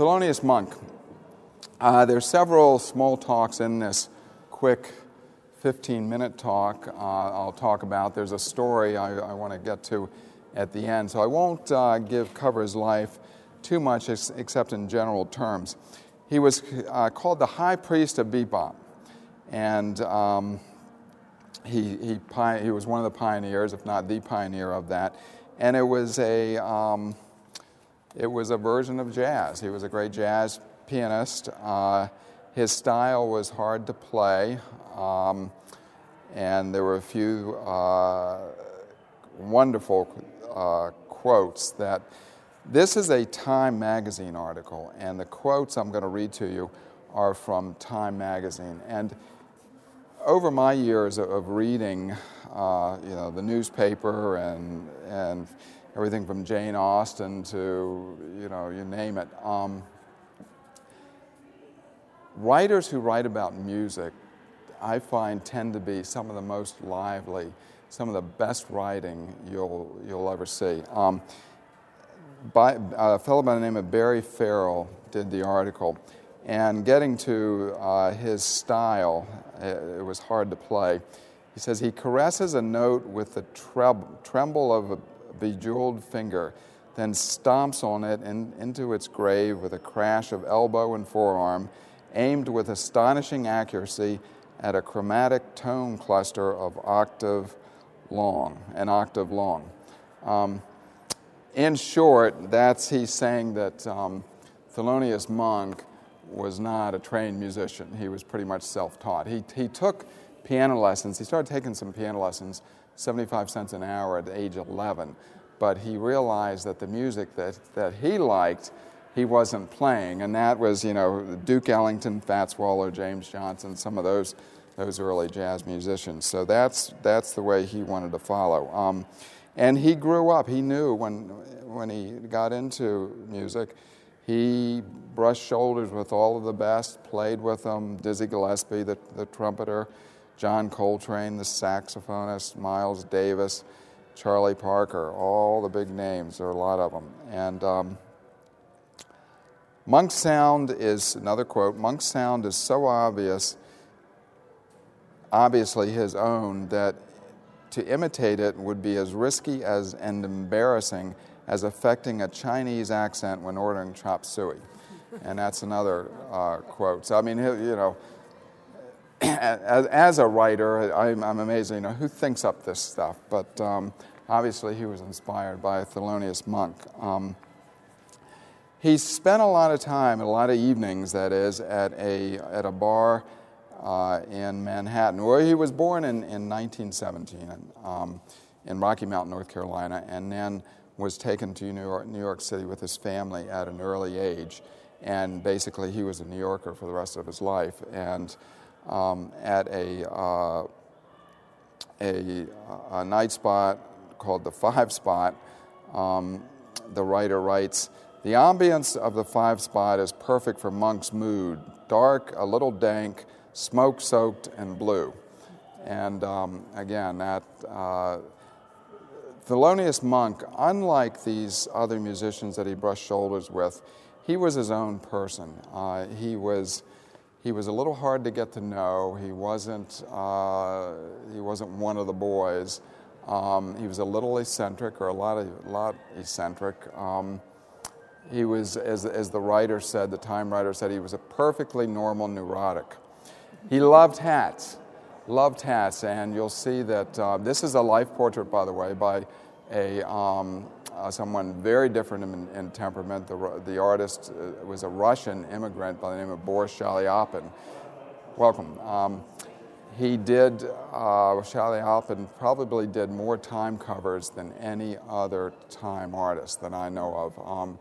Thelonious Monk. Uh, there's several small talks in this quick 15 minute talk uh, I'll talk about. There's a story I, I want to get to at the end, so I won't uh, give cover his life too much ex- except in general terms. He was uh, called the High Priest of Bebop, and um, he, he, pi- he was one of the pioneers, if not the pioneer of that. And it was a, um, it was a version of jazz. He was a great jazz pianist. Uh, his style was hard to play. Um, and there were a few uh, wonderful uh, quotes that this is a Time magazine article, and the quotes I'm going to read to you are from Time magazine. And over my years of reading, uh, you know, the newspaper and and everything from Jane Austen to you know, you name it. Um, writers who write about music I find tend to be some of the most lively, some of the best writing you'll, you'll ever see. Um, by, a fellow by the name of Barry Farrell did the article, and getting to uh, his style, it, it, was hard to play. He says he caresses a note with the treb- tremble of a bejeweled finger, then stomps on it in, into its grave with a crash of elbow and forearm, aimed with astonishing accuracy at a chromatic tone cluster of octave long, an octave long. Um, in short, that's he's saying that um, Thelonious Monk was not a trained musician. He was pretty much self-taught. He, he took piano lessons. He started taking some piano lessons, 75 cents an hour at age 11. But he realized that the music that, that he liked he wasn't playing, and that was, you know, Duke Ellington, Fats Waller, James Johnson, some of those those early jazz musicians. So that's that's the way he wanted to follow. Um, and he grew up. He knew when when he got into music, he brushed shoulders with all of the best, played with them. Dizzy Gillespie, the, the trumpeter, John Coltrane, the saxophonist, Miles Davis, Charlie Parker, all the big names. There are a lot of them, and. Um, Monk's sound is, another quote, Monk's sound is so obvious, obviously his own, that to imitate it would be as risky as and embarrassing as affecting a Chinese accent when ordering chop suey. And that's another uh, quote. So, I mean, you know, as, a writer, I'm, I'm, amazed, you know, who thinks up this stuff? But um, obviously he was inspired by Thelonious Monk. Um, he spent a lot of time, a lot of evenings, that is, at a, at a bar uh, in Manhattan, where he was born in, in 1917 um, in Rocky Mount, North Carolina, and then was taken to New York, New York City with his family at an early age. And basically, he was a New Yorker for the rest of his life. And um, at a, uh, a, a, night spot called the Five Spot, um, the writer writes, the ambience of the five spot is perfect for Monk's mood dark, a little dank, smoke soaked, and blue. And um, again, that uh, Thelonious Monk, unlike these other musicians that he brushed shoulders with, he was his own person. Uh, he was he was a little hard to get to know. He wasn't uh, he wasn't one of the boys. Um, he was a little eccentric, or a lot of, a lot eccentric. Um, he was, as, as the writer said, the Time writer said, he was a perfectly normal neurotic. He loved hats, loved hats, and you'll see that uh, this is a life portrait, by the way, by a, um, uh, someone very different in, in, temperament. The, the artist uh, was a Russian immigrant by the name of Boris Chaliapin. Welcome. Um, he did, uh, Chaliapin probably did more time covers than any other time artist that I know of. Um,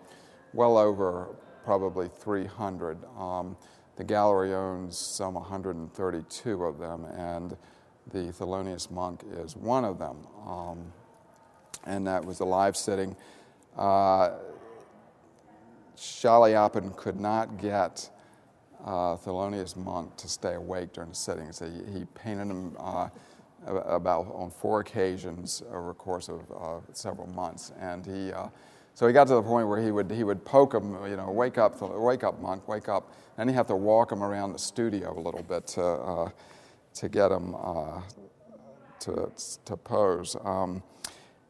well over probably 300. Um, the gallery owns some 132 of them, and the Thelonious Monk is one of them. Um, and that was a live setting. Uh, could not get uh, Thelonious Monk to stay awake during the sitting, so he, he painted him uh, about on four occasions over the course of uh, several months, and he uh, So he got to the point where he would, he would poke him, you know, wake up, wake up, monk, wake up. And he'd have to walk him around the studio a little bit to, uh, to get him uh, to, to pose. Um,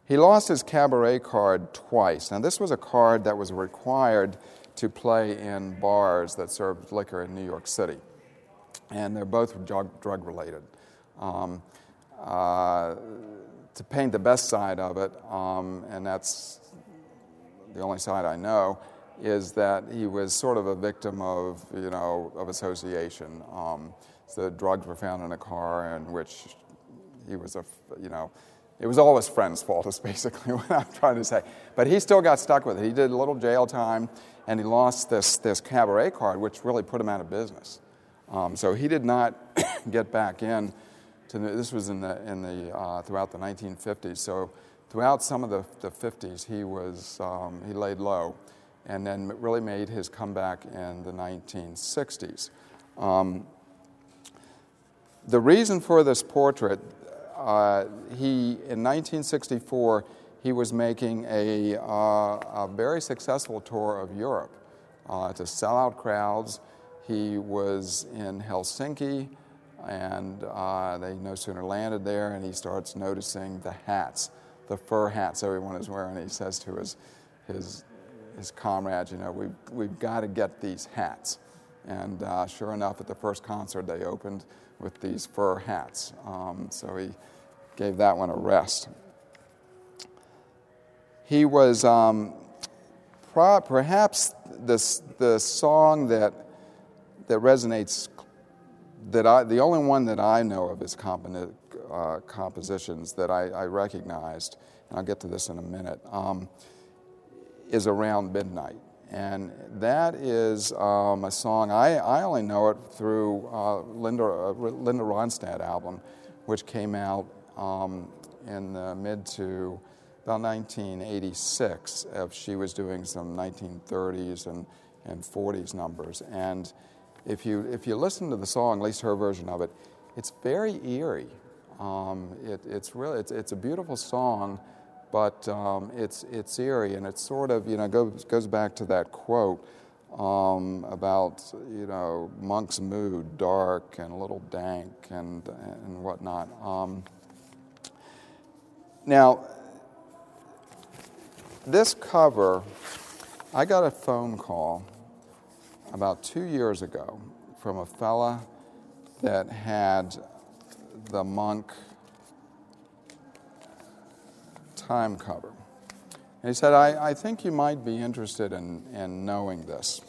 he lost his cabaret card twice. Now, this was a card that was required to play in bars that served liquor in New York City. And they're both drug, drug related. Um, uh, to paint the best side of it, um, and that's the only side I know, is that he was sort of a victim of, you know, of association. Um, so drugs were found in a car in which he was a, you know, it was all his friend's fault, is basically what I'm trying to say. But he still got stuck with it. He did a little jail time, and he lost this, this cabaret card, which really put him out of business. Um, so he did not get back in. To, this was in the, in the, uh, throughout the 1950s. So throughout some of the, the 50s, he, was, um, he laid low and then really made his comeback in the 1960s. Um, the reason for this portrait uh, he, in 1964, he was making a, uh, a very successful tour of Europe uh, to sell out crowds. He was in Helsinki, and uh, they no sooner landed there, and he starts noticing the hats, the fur hats everyone is wearing. He says to his, his, his comrades, you know, we've, we've got to get these hats. And uh, sure enough, at the first concert, they opened with these fur hats. Um, so he gave that one a rest. He was um, pro- perhaps the, the song that, that resonates, that I, the only one that I know of his compon- uh, compositions that I, I, recognized, and I'll get to this in a minute, um, is Around Midnight. And that is um, a song, I, I only know it through uh, Linda, uh, Linda Ronstadt album, which came out um, in the mid to about 1986. If she was doing some 1930s and, and 40s numbers. And if you, if you listen to the song, at least her version of it, it's very eerie. Um, it, it's, really, it's, it's a beautiful song but um, it's, it's eerie and it's sort of, you know, goes, goes back to that quote um, about, you know, Monk's mood, dark and a little dank and, and whatnot. Now, this cover, I got a phone call about two years ago from a fella that had the monk time cover. And he said, I, I think you might be interested in, in knowing this.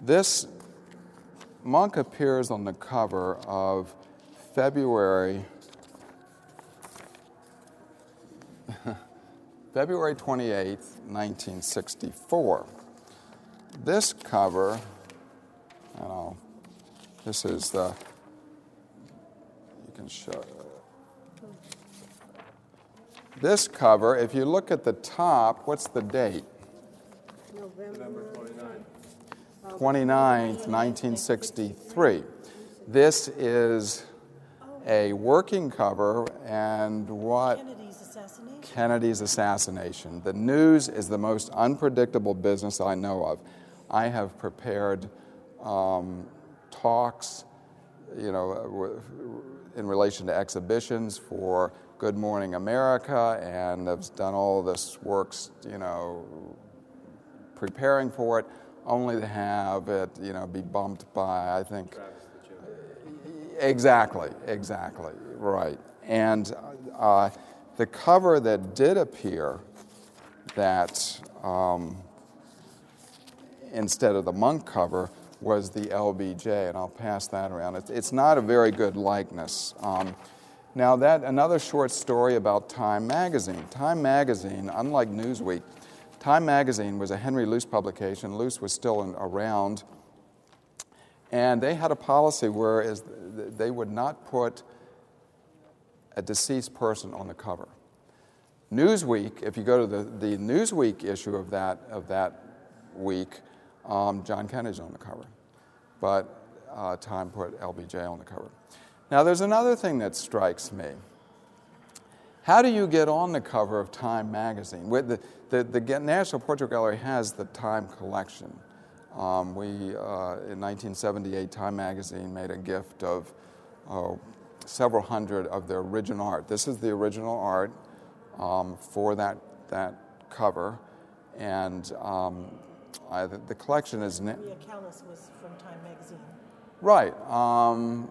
This monk appears on the cover of February February 28, 1964. This cover, I know, this is the, you can show, this cover, if you look at the top, what's the date? November 29th, 29th 1963. This is a working cover and what assassination. Kennedy's assassination. The news is the most unpredictable business I know of. I have prepared um, talks, you know, in relation to exhibitions for Good Morning America, and have done all this work, you know, preparing for it, only to have it, you know, be bumped by, I think. Exactly, exactly, right. And uh, the cover that did appear that um, instead of the monk cover was the LBJ, and I'll pass that around. It's, it's not a very good likeness. Um, now, that another short story about Time Magazine. Time Magazine, unlike Newsweek, Time Magazine was a Henry Luce publication. Luce was still in, around, and they had a policy where they would not put a deceased person on the cover. Newsweek, if you go to the, the Newsweek issue of that, of that week, um, John Kennedy's on the cover. But uh, Time put LBJ on the cover. Now, there's another thing that strikes me. How do you get on the cover of Time magazine? With the, the, the National Portrait Gallery has the Time collection. Um, we, uh, in 1978, Time magazine made a gift of oh, several hundred of their original art. This is the original art um, for that, that cover. And um, I, the, the, collection is. Leah Callis was from Time magazine. Right. Um,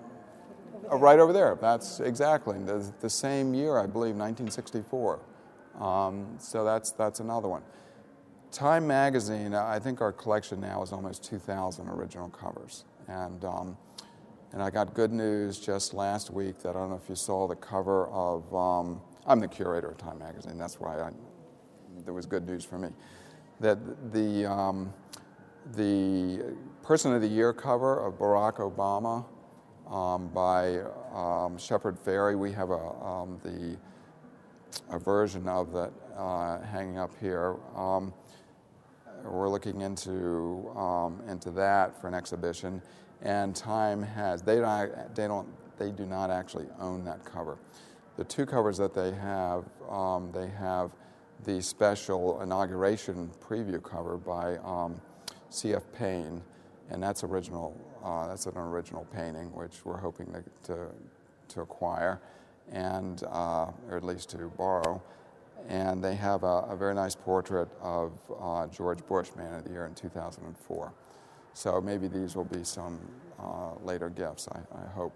over uh, right over there. That's exactly the, the same year, I believe, 1964. Um, so that's, that's another one. Time magazine, I think our collection now is almost 2,000 original covers. And, um, and I got good news just last week that I don't know if you saw the cover of, um, I'm the curator of Time magazine, that's why I, there was good news for me. That the, um, the Person of the Year cover of Barack Obama um, by um, Shepard Fairey. We have a, um, the, a version of that uh, hanging up here. Um, we're looking into, um, into that for an exhibition, and Time has, they don't, they, don't, they do not actually own that cover. The two covers that they have, um, they have the special inauguration preview cover by C.F. Payne, and that's original uh, that's an original painting, which we're hoping to, to, to acquire, and uh, or at least to borrow. And they have a, a very nice portrait of uh, George Bush, Man of the Year, in 2004. So maybe these will be some uh, later gifts, I, I hope.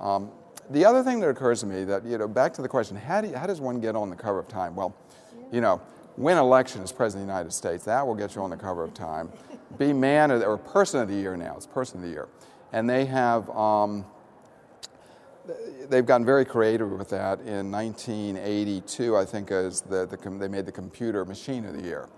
Um, the other thing that occurs to me that, you know, back to the question, how, do you, how does one get on the cover of Time? Well, you know, win election as President of the United States, that will get you on the cover of Time be man or, person of the year now. It's person of the year, and they have um, they've gotten very creative with that. In 1982, I think, as the, the they made the computer machine of the year,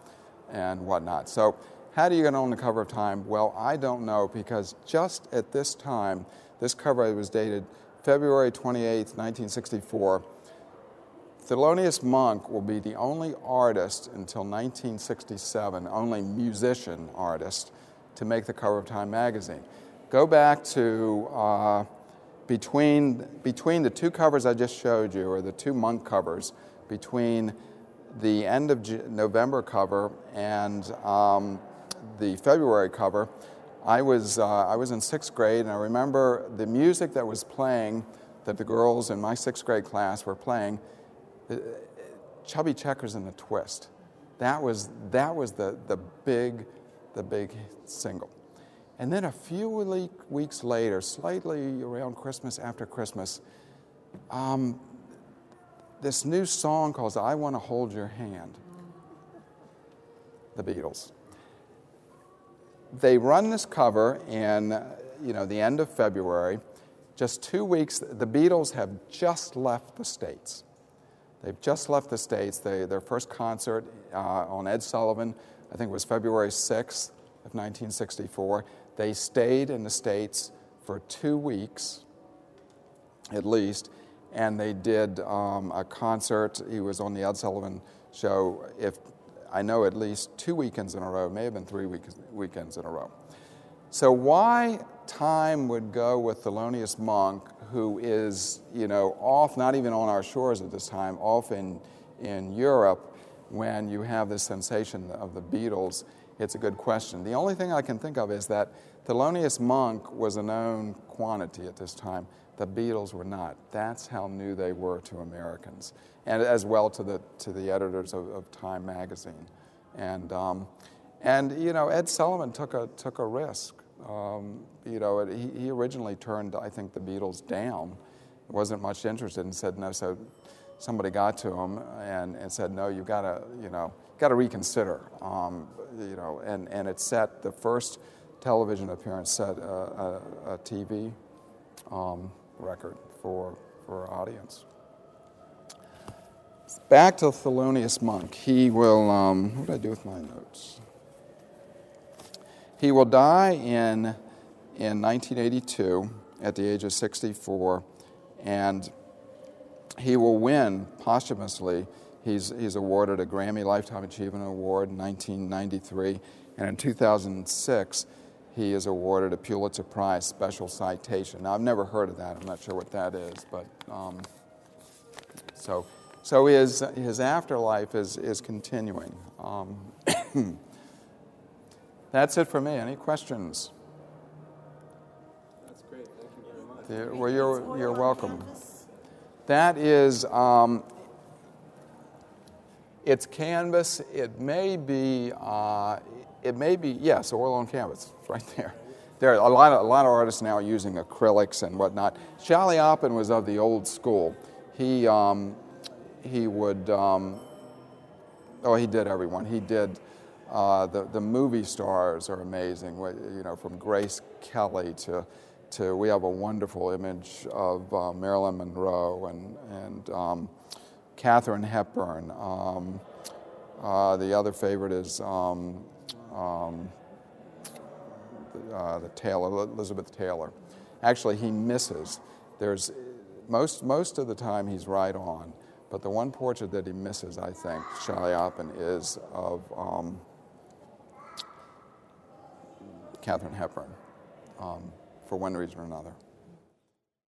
and whatnot. So. How do you get on the cover of Time? Well, I don't know because just at this time, this cover was dated February 28, 1964 Thelonious Monk will be the only artist until 1967, only musician artist, to make the cover of Time magazine. Go back to uh, between, between the two covers I just showed you, or the two Monk covers, between the end of November cover and um, the February cover, I was, uh, I was in sixth grade, and I remember the music that was playing, that the girls in my sixth grade class were playing Chubby Checkers and the Twist. That was, that was the, the, big, the big single. And then a few weeks later, slightly around Christmas, after Christmas, um, this new song called I Want to Hold Your Hand, the Beatles. They run this cover in you know, the end of February. Just two weeks, the Beatles have just left the States. They've just left the States. They, their first concert uh, on Ed Sullivan, I think it was February 6th of 1964. They stayed in the States for two weeks, at least, and they did um, a concert. He was on the Ed Sullivan show, if I know at least two weekends in a row, may have been three week, weekends in a row. So, why time would go with Thelonious Monk who is, you know, off, not even on our shores at this time, off in, in Europe when you have this sensation of the Beatles, it's a good question. The only thing I can think of is that Thelonious Monk was a known quantity at this time. The Beatles were not. That's how new they were to Americans, and as well to the, to the editors of, of Time magazine. And, um, and, you know, Ed Sullivan took a, took a risk. Um, you know, he, he originally turned, I think, the Beatles down. wasn't much interested and said no. So somebody got to him and, and said, no, you've got to, you know, got to reconsider. Um, you know, and, and it set the first television appearance set a, a, a TV um, record for, for our audience. Back to Thelonious Monk. He will, um, what did I do with my notes? He will die in, in 1982 at the age of 64, and he will win posthumously. He's, he's awarded a Grammy Lifetime Achievement Award in 1993, and in 2006, he is awarded a Pulitzer Prize Special Citation. Now, I've never heard of that. I'm not sure what that is, but um, so So his, his afterlife is, is continuing. Um, that's it for me. Any questions? That's great. Thank you very much. The- Well, you're, you're welcome. That is, um, it's canvas. It may be, uh, it may be, yes, oil on canvas, right there. There are a lot of, a lot of artists now using acrylics and whatnot. Chaliapin was of the old school. He, um, he would, um, oh, he did everyone. He did, uh, the, the movie stars are amazing, you know, from Grace Kelly to, to we have a wonderful image of uh, Marilyn Monroe and, and um, Katharine Hepburn. Um, uh, the other favorite is um, um, the, uh, the Taylor, Elizabeth Taylor. Actually, he misses. There's most most of the time he's right on, but the one portrait that he misses, I think, Chaliapin, is of um, Katharine Hepburn, um, for one reason or another.